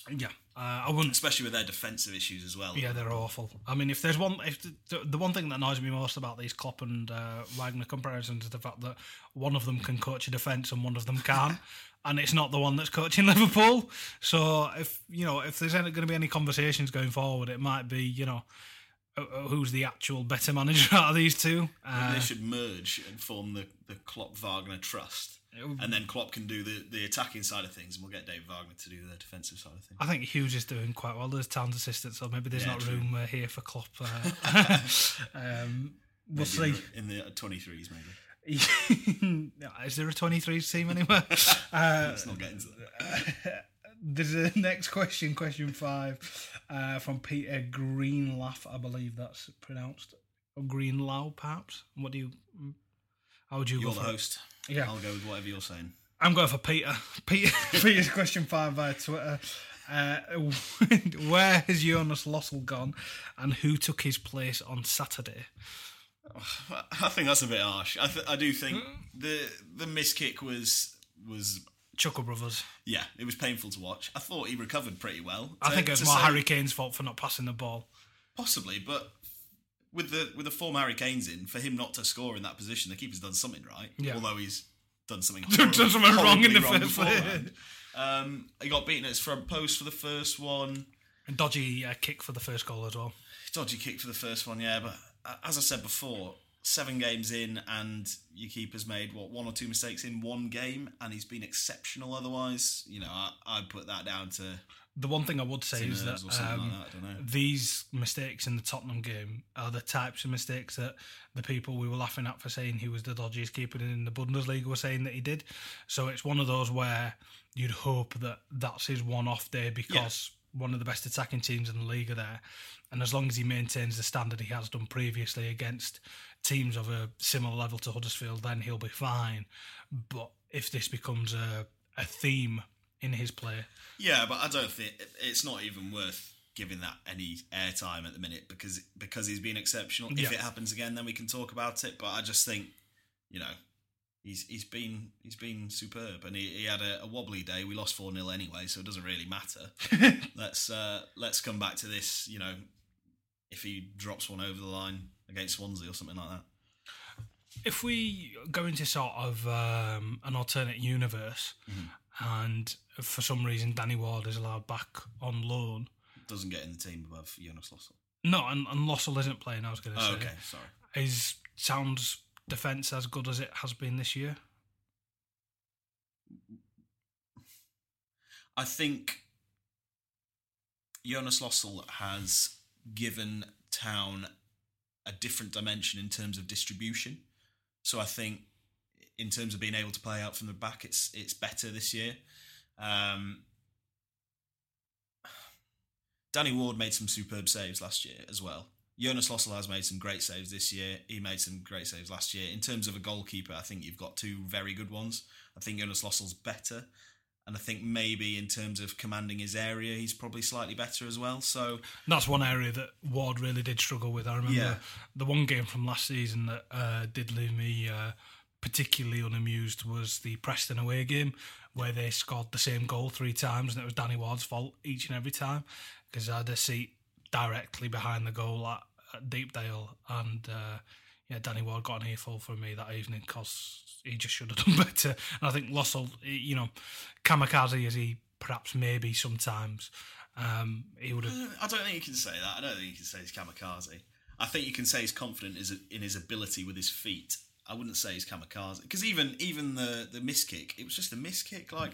yeah, uh, I wouldn't. especially with their defensive issues as well. Yeah, they're awful. I mean, if there's one, if the, the one thing that annoys me most about these Klopp and uh, Wagner comparisons is the fact that one of them can coach a defence and one of them can, [LAUGHS] and it's not the one that's coaching Liverpool. So if you know, if there's going to be any conversations going forward, it might be you know. Uh, uh, Who's the actual better manager [LAUGHS] out of these two? Uh, they should merge and form the, the Klopp Wagner Trust. And then Klopp can do the, the attacking side of things, and we'll get Dave Wagner to do the defensive side of things. I think Hughes is doing quite well. There's Town's assistant, so maybe there's Yeah, not true. room uh, here for Klopp. Uh, [LAUGHS] [LAUGHS] um, we'll Maybe see. in the, in the 23s, maybe. Is there a 23 team anywhere? uh, Let's not get into that. There's [LAUGHS] a next question, question five, uh, from Peter Greenlaugh, I believe that's pronounced. Or Greenlaw, perhaps? What do you. How would you You're go the it? host. Yeah. I'll go with whatever you're saying. I'm going for Peter. [LAUGHS] Peter [LAUGHS] Peter's question five via Twitter. Uh, where has Jonas Lössl gone and who took his place on Saturday? [SIGHS] I think that's a bit harsh. I, th- I do think the the miss kick was was Chuckle Brothers. yeah, it was painful to watch. I thought he recovered pretty well. I To- think it was more say- Harry Kane's fault for not passing the ball. possibly, but with the with the form Harry Kane's in, for him not to score in that position, the keeper's done something right. Yeah. Although he's done something [LAUGHS] Done something wrong in the first place. Um, he got beaten at his front post for the first one. And dodgy uh, kick for the first goal as well. Dodgy kick for the first one, yeah. But uh, as I said before, seven games in, and your keeper's made what one or two mistakes in one game, and he's been exceptional. Otherwise, you know, I, I'd put that down to The one thing I would say is that, nerves or something um, like that. I don't know. these mistakes in the Tottenham game are the types of mistakes that the people we were laughing at for saying he was the dodgiest keeper in the Bundesliga were saying that he did. So it's one of those where you'd hope that that's his one-off day because one of the best attacking teams in the league are there, and as long as he maintains the standard he has done previously against teams of a similar level to Huddersfield, then he'll be fine. But if this becomes a a theme in his play, Yeah, but I don't think it's not even worth giving that any airtime at the minute because because he's been exceptional. If Yeah. it happens again, then we can talk about it. But I just think, you know, he's he's been he's been superb, and he, he had a, a wobbly day. We lost four 0 anyway, so it doesn't really matter. [LAUGHS] let's uh, let's come back to this. You know, if he drops one over the line against Swansea or something like that. if we go into sort of um, an alternate universe and for some reason Danny Ward is allowed back on loan. Doesn't get in the team above Jonas Lössl. No, and, and Lössl isn't playing, I was going to Oh, say. okay, sorry. Is Sound's defence as good as it has been this year? I think Jonas Lössl has given Town a different dimension in terms of distribution. So I think in terms of being able to play out from the back, it's it's better this year. Um, Danny Ward made some superb saves last year as well. Jonas Lössl has made some great saves this year. He made some great saves last year. In terms of a goalkeeper, I think you've got two very good ones. I think Jonas Lössl's better. And I think maybe in terms of commanding his area, he's probably slightly better as well. So That's one area that Ward really did struggle with. I remember Yeah. the one game from last season that uh, did leave me uh, particularly unamused was the Preston away game where they scored the same goal three times and it was Danny Ward's fault each and every time because I had a seat directly behind the goal at Deepdale and uh, yeah, Danny Ward got an earful from me that evening because he just should have [LAUGHS] done better. And I think Lössl, you know, kamikaze as he perhaps maybe sometimes, um, he would have I don't think you can say that. I don't think you can say he's kamikaze. I think you can say he's confident in his ability with his feet. I wouldn't say he's kamikaze because even even the the miss kick, it was just a miss kick. Like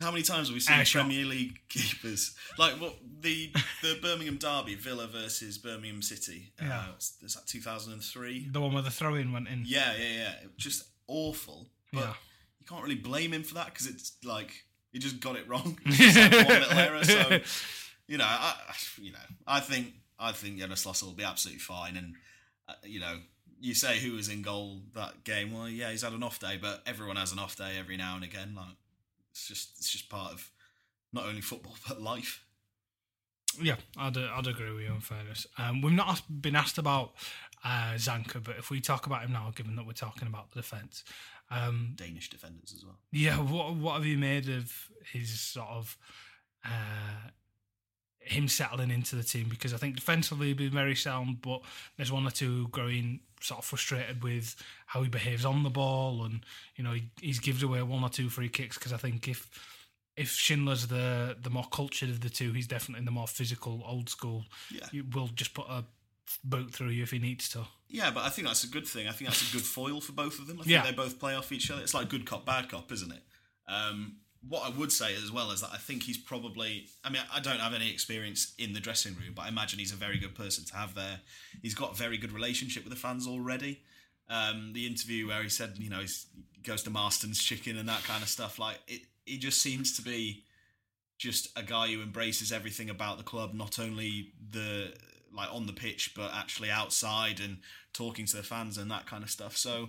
how many times have we seen. Premier League [LAUGHS] keepers like what the the Birmingham derby, Villa versus Birmingham City? Yeah. uh, is that two thousand and three? the one where the throw in went in. Yeah, yeah, yeah. Just awful. But Yeah. you can't really blame him for that because it's like he just got it wrong. [LAUGHS] Just like one little error. So [LAUGHS] you know, I, you know, I think I think Jonas Lössl will be absolutely fine. And uh, you know, you say who was in goal that game? Well, yeah, he's had an off day, but everyone has an off day every now and again. Like it's just it's just part of not only football [LAUGHS] but life. Yeah, I'd, I'd agree with you in fairness. Um, we've not been asked about uh, Zanka, but if we talk about him now, given that we're talking about the defence, um, Danish defenders as well. yeah, what what have you made of his sort of uh, him settling into the team? Because I think defensively he's been very sound, but there's one or two growing sort of frustrated with how he behaves on the ball, and you know he, he's gives away one or two free kicks. Because I think if if Schindler's the the more cultured of the two, he's definitely the more physical, old school. Yeah. You will just put a boot through you if he needs to. Yeah, but I think that's a good thing. I think that's a good foil for both of them. I think Yeah. they both play off each other. It's like good cop, bad cop, isn't it? Um, what I would say as well is that I think he's probably. I mean, I don't have any experience in the dressing room, but I imagine he's a very good person to have there. He's got a very good relationship with the fans already. Um, the interview where he said, you know, he goes to Marston's Chicken and that kind of stuff. Like it, he just seems to be just a guy who embraces everything about the club, not only the like on the pitch, but actually outside and talking to the fans and that kind of stuff. So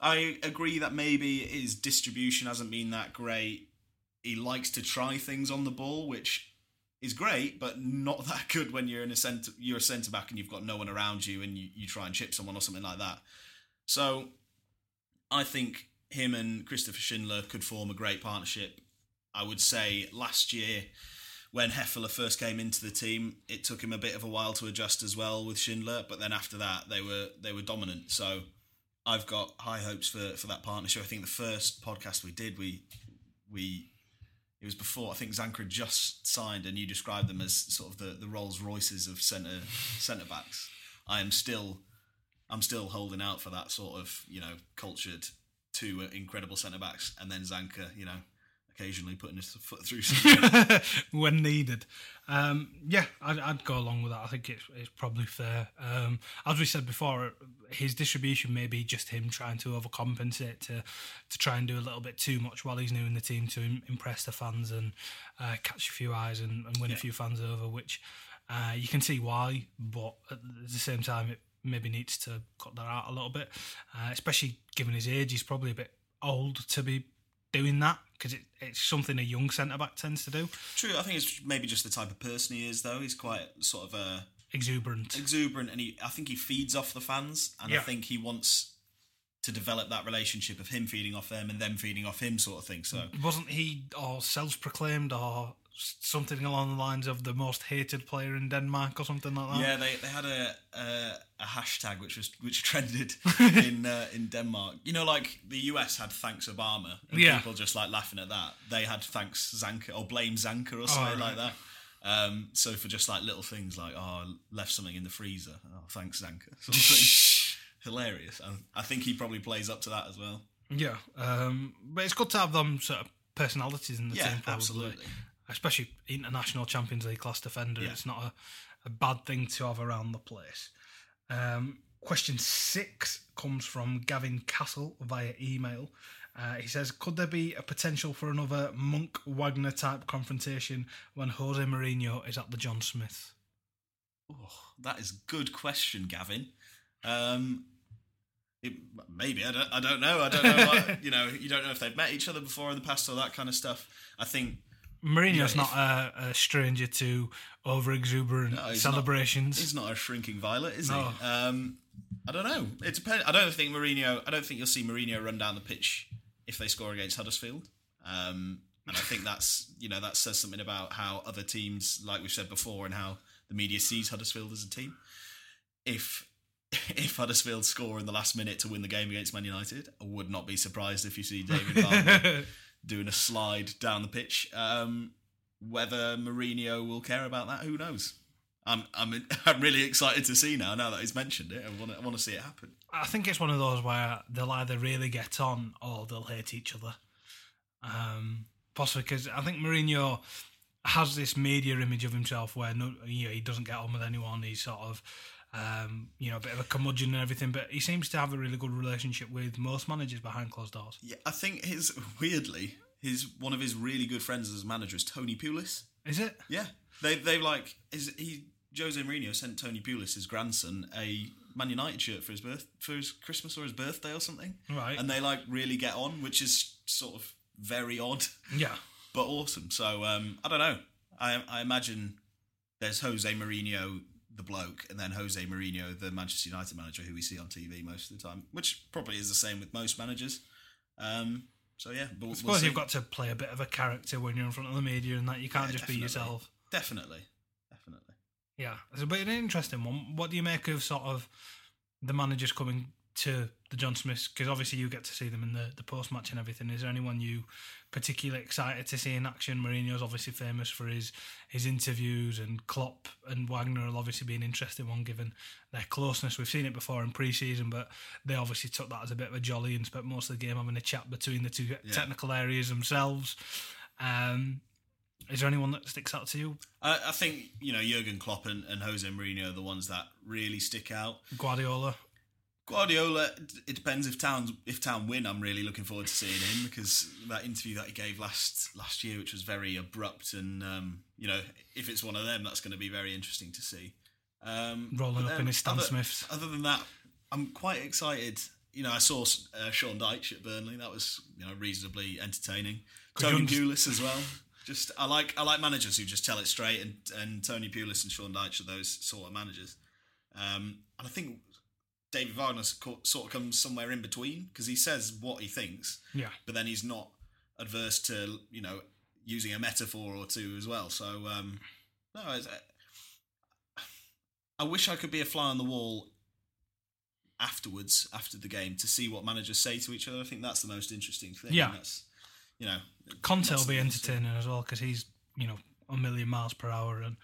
I agree that maybe his distribution hasn't been that great. He likes to try things on the ball, which is great, but not [LAUGHS] that good when you're in a centre you're a centre back and you've got no one around you and you, you try and chip someone or something like that. So I think him and Christopher Schindler could form a great partnership. I would say last year when Hefele first came into the team, it took him a bit of a while to adjust as well with Schindler, but then after that they were they were dominant. So I've got high hopes for, for that partnership. I think the first podcast we did, we we it was before I think Zanka had just signed, and you described them as sort of the, the Rolls Royces of centre centre backs. I am still I'm still holding out for that sort of you know cultured two incredible centre backs, and then Zanka, you know, occasionally putting his foot through. Something. [LAUGHS] when needed. Um, yeah, I'd, I'd go along with that. I think it's, it's probably fair. Um, as we said before, his distribution may be just him trying to overcompensate to to try and do a little bit too much while he's new in the team to impress the fans and uh, catch a few eyes and, and win a few fans over, which uh, you can see why, but at the same time, it maybe needs to cut that out a little bit, uh, especially given his age. He's probably a bit old to be doing that because it, it's something a young centre back tends to do. True, I think it's maybe just the type of person he is, though. He's quite sort of uh, Exuberant. exuberant, and he I think he feeds off the fans, and Yeah. I think he wants to develop that relationship of him feeding off them and them feeding off him, sort of thing. So Wasn't he or self-proclaimed or something along the lines of the most hated player in Denmark or something like that? yeah, they, they had a, a a hashtag which was which trended [LAUGHS] in uh, in Denmark. You know, like the US had thanks Obama, and Yeah. people just like laughing at that. They had thanks Zanka or blame Zanka or something right. like that. Um, so for just like little things like oh, I left something in the freezer. Oh, thanks Zanka. [LAUGHS] Something. [LAUGHS] Hilarious. And I think he probably plays up to that as well. Yeah, um, but it's good to have them sort of personalities in the Yeah, team. Probably. absolutely. Especially international Champions League class defender. Yeah. It's not a, a bad thing to have around the place. Um, question six comes from Gavin Castle via email. Uh, he says, "Could there be a potential for another Monk Wagner type confrontation when Jose Mourinho is at the John Smith?" Oh, that is a good question, Gavin. Um, it, maybe I don't. I don't know. I don't know. [LAUGHS] What, you know, you don't know if they've met each other before in the past or that kind of stuff. I think Mourinho's Yeah, not a, a stranger to over exuberant No, celebrations. he's not a shrinking violet, is No. he? Um, I don't know. It depends. I don't think Mourinho. I don't think you'll see Mourinho run down the pitch if they score against Huddersfield. Um, and I think that's you know that says something about how other teams, like we've said before, and how the media sees Huddersfield as a team. If [LAUGHS] if Huddersfield score in the last minute to win the game against Man United, I would not be surprised if you see David [LAUGHS] doing a slide down the pitch. Um, whether Mourinho will care about that, who knows? I'm I'm [LAUGHS] I'm really excited to see now. Now that he's mentioned it, I want to I want to see it happen. I think it's one of those where they'll either really get on or they'll hate each other. Um, possibly because I think Mourinho has this media image of himself where no, you know, he doesn't get on with anyone. He's sort of, um, you know, a bit of a curmudgeon and everything. But he seems to have a really good relationship with most managers behind closed doors. Yeah, I think his weirdly his one of his really good friends as a manager is Tony Pulis. Is it? Yeah, they they like is he Jose Mourinho sent Tony Pulis his grandson a Man United shirt for his birth for his Christmas or his birthday or something, Right. and they like really get on, which is sort of very odd. Yeah. but awesome. So um, I don't know. I I imagine there's Jose Mourinho, the bloke, and then Jose Mourinho, the Manchester United manager, who we see on TV most of the time, which probably is the same with most managers. Um, so yeah, but I we'll you've got to play a bit of a character when you're in front of the media, and that you can't Yeah, just be yourself. definitely, definitely. Yeah, it's a bit an interesting one. What do you make of sort of the managers coming to the John Smiths? Because obviously you get to see them in the, the post match and everything. Is there anyone you particularly excited to see in action? Mourinho's obviously famous for his his interviews, and Klopp and Wagner will obviously be an interesting one given their closeness. We've seen it before in pre-season, but they obviously took that as a bit of a jolly and spent most of the game having a chat between the two technical areas themselves. Um, is there anyone that sticks out to you? I, I think you know Jurgen Klopp and, and Jose Mourinho are the ones that really stick out. Guardiola. Guardiola, it depends if Town if Town win. I'm really looking forward to seeing him because that interview that he gave last last year, which was very abrupt, and um, you know if it's one of them, that's going to be very interesting to see. Um, Rolling up then in his Stan other, Smiths. Other than that, I'm quite excited. You know, I saw uh, Sean Dyche at Burnley. That was you know reasonably entertaining. Could Tony Pulis as well. Just I like I like managers who just tell it straight, and and Tony Pulis and Sean Dyche are those sort of managers. Um, and I think David Wagner sort of comes somewhere in between because he says what he thinks, Yeah. but then he's not adverse to you know using a metaphor or two as well. So um, no, I wish I could be a fly on the wall afterwards after the game to see what managers say to each other. I think that's the most interesting thing. Yeah. that's, you know, Conte will be entertaining as well because he's you know a million miles per hour, and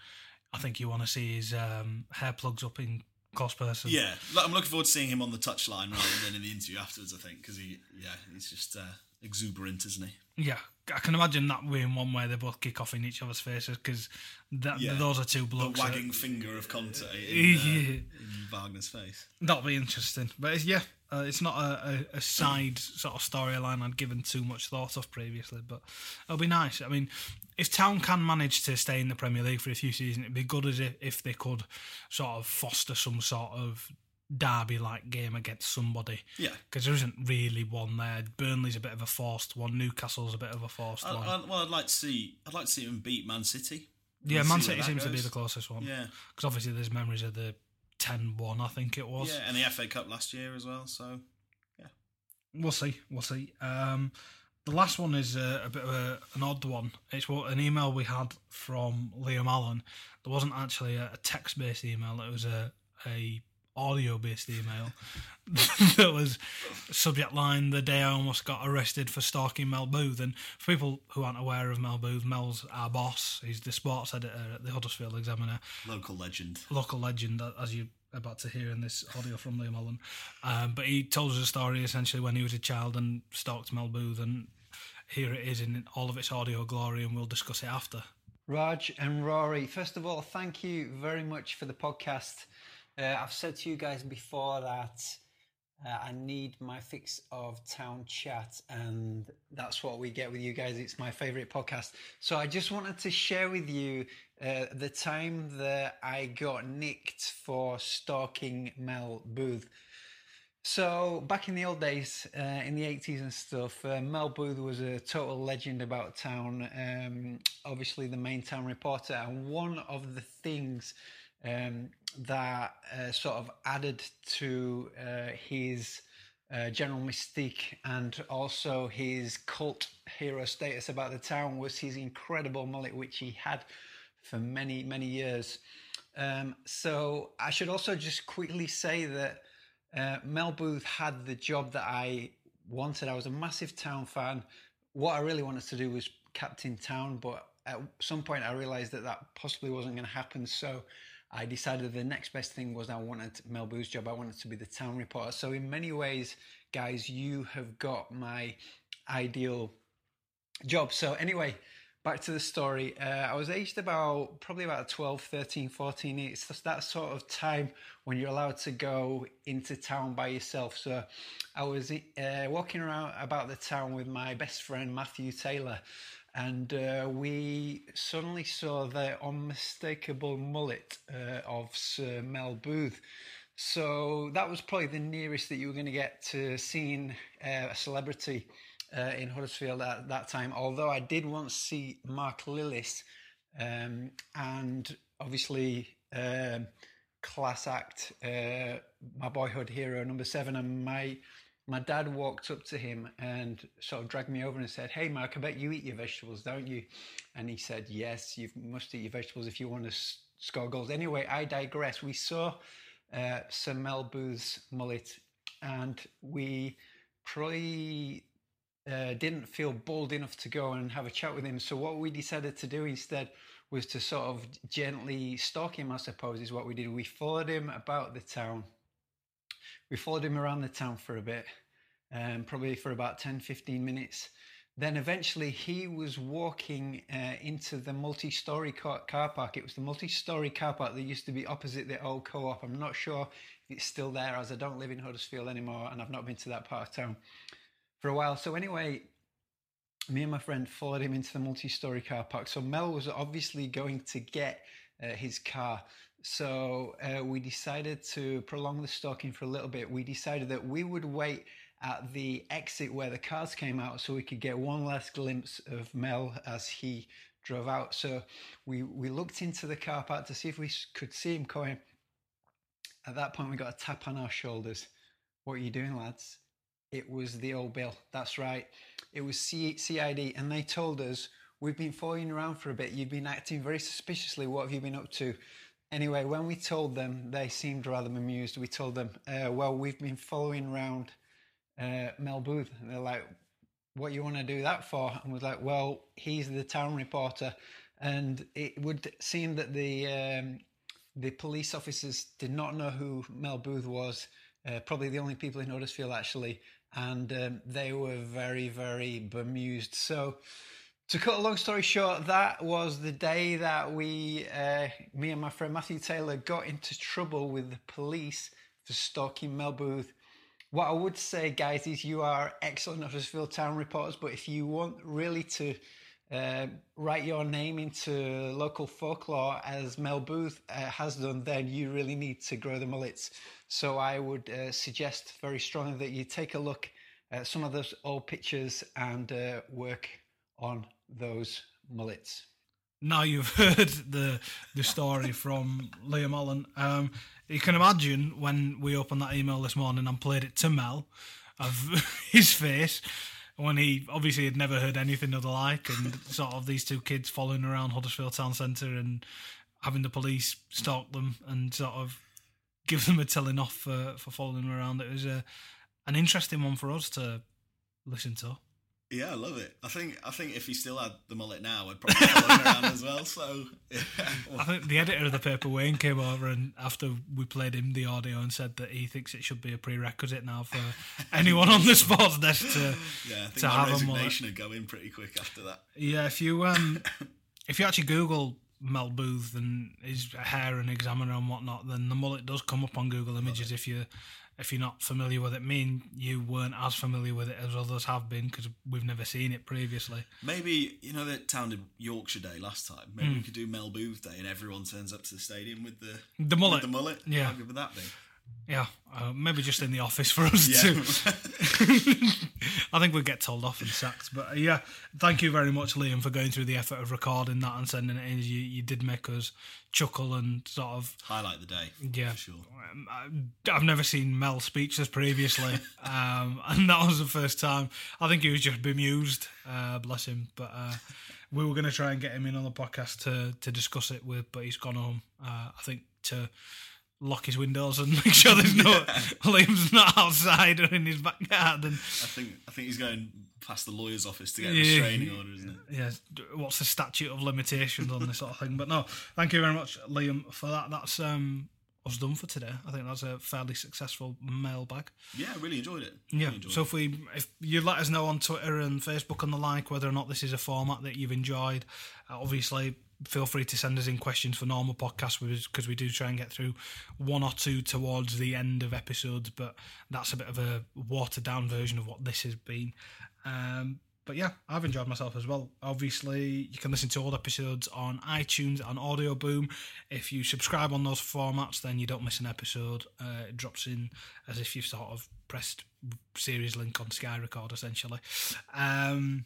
I think you want to see his um, hair plugs up in cost person. Yeah, I'm looking forward to seeing him on the touchline rather than in the interview afterwards. I think because he, yeah, he's just uh, exuberant, isn't he? yeah. I can imagine that being one where they both kick off in each other's faces because Yeah. those are two The blokes. that- wagging finger of Conte in, [LAUGHS] uh, in Wagner's face. That'll be interesting, but it's, yeah, uh, it's not a, a, a side sort of storyline I'd given too much thought of previously, but it'll be nice. I mean, if Town can manage to stay in the Premier League for a few seasons, it'd be good as if, if they could sort of foster some sort of derby-like game against somebody. Yeah. because there isn't really one there. Burnley's a bit of a forced one. Newcastle's a bit of a forced I, one. I, well, I'd like to see. I'd like to see him beat Man City. yeah, We'll Man City seems to be the closest one. Yeah, because obviously there's memories of the 10-1, I think it was. yeah, and the FA Cup last year as well. So yeah, We'll see. We'll see. Um, the last one is a, a bit of a, an odd one. It's what an email we had from Liam Allen. There wasn't actually a, a text-based email. It was a a audio-based email [LAUGHS] that was subject line: "The day I almost got arrested for stalking Mel Booth." And for people who aren't aware of Mel Booth, Mel's our boss. He's the sports editor at the Huddersfield Examiner local legend. local legend, as you're about to hear in this audio from Liam Allen. Um, but he told us a story essentially when he was a child and stalked Mel Booth, and here it is in all of its audio glory, and we'll discuss it after. Raj and Rory, first of all, thank you very much for the podcast. Uh, I've said to you guys before that uh, I need my fix of town chat, and that's what we get with you guys. It's my favorite podcast. So I just wanted to share with you uh, the time that I got nicked for stalking Mel Booth. So back in the old days, uh, in the eighties and stuff, uh, Mel Booth was a total legend about town. Um, obviously, the main town reporter, and one of the things um, that uh, sort of added to uh, his uh, general mystique and also his cult hero status about the town was his incredible mullet, which he had for many many years. Um, so I should also just quickly say that uh, Mel Booth had the job that I wanted. I was a massive town fan. What I really wanted to do was captain town, but at some point I realized that that possibly wasn't going to happen. So I decided the next best thing was I wanted Mel Booth's job. I wanted to be the town reporter. So in many ways, guys, you have got my ideal job. So anyway, back to the story. Uh, I was aged about probably about 12, 13, 14. It's just that sort of time when you're allowed to go into town by yourself. So I was uh, walking around about the town with my best friend Matthew Taylor. And uh, we suddenly saw the unmistakable mullet uh, of Sir Mel Booth. So that was probably the nearest that you were going to get to seeing uh, a celebrity uh, in Huddersfield at that time. Although I did once see Mark Lillis um, and obviously um, class act, uh, my boyhood hero number seven, and my my dad walked up to him and sort of dragged me over and said, "Hey, Mark, I bet you eat your vegetables, don't you?" And he said, "Yes, you must eat your vegetables if you want to s- score goals." Anyway, I digress. We saw uh, Sir Mel Booth's mullet, and we probably uh, didn't feel bold enough to go and have a chat with him. So what we decided to do instead was to sort of gently stalk him. I suppose is what we did. We followed him about the town we followed him around the town for a bit, um, probably for about 10, 15 minutes. Then eventually he was walking uh, into the multi story car, car park. It was the multi story car park that used to be opposite the old co op. I'm not sure if it's still there as I don't live in Huddersfield anymore and I've not been to that part of town for a while. So, anyway, me and my friend followed him into the multi story car park. So, Mel was obviously going to get uh, his car. So uh, we decided to prolong the stalking for a little bit. We decided that we would wait at the exit where the cars came out so we could get one last glimpse of Mel as he drove out. So we, we looked into the car park to see if we could see him coming. At that point, we got a tap on our shoulders. What are you doing, lads? It was the old Bill. That's right. It was C- CID, and they told us, We've been following around for a bit. You've been acting very suspiciously. What have you been up to? Anyway, when we told them, they seemed rather amused. We told them, uh, well, we've been following around uh, Mel Booth. And they're like, what you want to do that for? And was like, well, he's the town reporter. And it would seem that the um, the police officers did not know who Mel Booth was. Uh, probably the only people in Huddersfield, actually. And um, they were very, very bemused. So, to cut a long story short, that was the day that we, uh, me and my friend Matthew Taylor, got into trouble with the police for stalking Mel Booth. What I would say, guys, is you are excellent Huddersfield Town reporters, but if you want really to uh, write your name into local folklore as Mel Booth uh, has done, then you really need to grow the mullets. So I would uh, suggest very strongly that you take a look at some of those old pictures and uh, work on those mullets. Now you've [LAUGHS] heard the the story from Liam Allen. Um, you can imagine when we opened that email this morning and played it to Mel of [LAUGHS] his face when he obviously had never heard anything of the like, and [LAUGHS] sort of these two kids following around Huddersfield Town Centre and having the police stalk them and sort of give them a telling off for, for following them around. It was a an interesting one for us to listen to. Yeah, I love it. I think I think if he still had the mullet now, I'd probably follow him around as well. So yeah. I think the editor of the paper, Wayne, came over and after we played him the audio and said that he thinks it should be a prerequisite now for [LAUGHS] anyone on the sports desk to yeah, I think to my have a mullet. would go in pretty quick after that. Yeah, if you um, [LAUGHS] if you actually Google Mel Booth and his hair and examiner and whatnot, then the mullet does come up on Google Images. If you if you're not familiar with it, me and you weren't as familiar with it as others have been because we've never seen it previously. Maybe you know that town did Yorkshire Day last time. Maybe Hmm. we could do Mel Booth Day, and everyone turns up to the stadium with the The mullet. The mullet. Yeah. How good would that be? Yeah, uh, maybe just in the office for us Yeah. too. [LAUGHS] [LAUGHS] I think we'd get told off and sacked. But uh, yeah, thank you very much, Liam, for going through the effort of recording that and sending it in. You, you did make us chuckle and sort of Highlight the day. Yeah, for sure. Um, I- I've never seen Mel speechless previously, [LAUGHS] um, and that was the first time. I think he was just bemused, uh, bless him. But uh, we were going to try and get him in on the podcast to to discuss it with, but he's gone home. Uh, I think to lock his windows and [LAUGHS] make sure there's no Liam's [LAUGHS] not outside or in his backyard. And I think I think he's going past the lawyer's office to get a Yeah. restraining order, isn't it? yeah, what's the statute of limitations on this sort of thing? But no, thank you very much, Liam, for that. That's um, us done for today. I think that's a fairly successful mailbag. Yeah, I really enjoyed it. Yeah. Enjoyed So if we, if you let us know on Twitter and Facebook and the like whether or not this is a format that you've enjoyed, uh, obviously feel free to send us in questions for normal podcasts because we do try and get through one or two towards the end of episodes, but that's a bit of a watered down version of what this has been. Um, but yeah, I've enjoyed myself as well. Obviously, you can listen to all episodes on iTunes and Audio Boom. If you subscribe on those formats, then you don't miss an episode. Uh, it drops in as if you've sort of pressed series link on Sky Record, essentially. Um,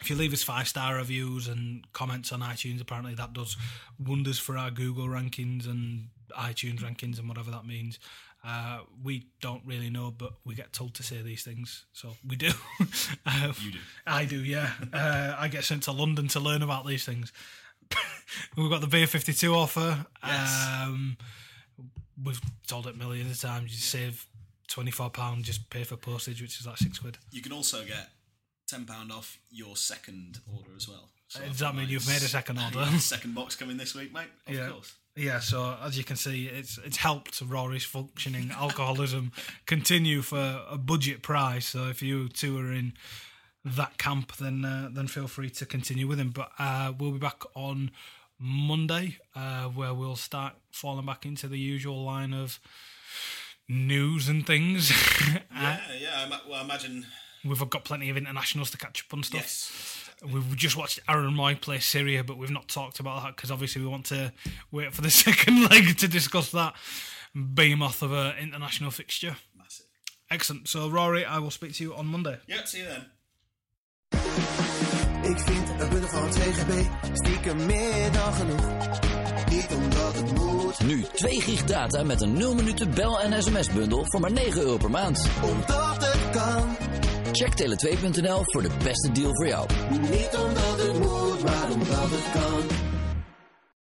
if you leave us five star reviews and comments on iTunes, apparently that does wonders for our Google rankings and iTunes rankings and whatever that means. Uh, we don't really know, but we get told to say these things, so we do. [LAUGHS] uh, You do. I do, yeah. Uh, I get sent to London to learn about these things. [LAUGHS] We've got the Beer 52 offer. Yes. Um, we've told it millions of times. You save £24, just pay for postage, which is like six quid. You can also get ten pound off your second order as well. So Does that mean you've made a second [LAUGHS] order? second box coming this week, mate? Of Yeah. course. Yeah, so as you can see, it's it's helped Rory's functioning [LAUGHS] alcoholism continue for a budget price. So if you two are in that camp, then uh, then feel free to continue with him. But uh, we'll be back on Monday, uh, where we'll start falling back into the usual line of news and things. [LAUGHS] Uh, Yeah, yeah. I well, I imagine. We've got plenty of internationals to catch up on stuff. Yes. We've just watched Aaron Mooy play Syria, but we've not talked about that because obviously we want to wait for the [LAUGHS] second leg to discuss that behemoth of an international fixture. Massive. Excellent. So, Rory, I will speak to you on Monday. Yeah. See you then. Ik vind het bundel van het CGB stiekem meer dan genoeg. Niet omdat het moet, Nu 2 gig data met een 0 minuten bel- en sms-bundel voor maar 9 euro per maand. omdat het kan. Check tele2.nl voor de beste deal voor jou. Niet het kan.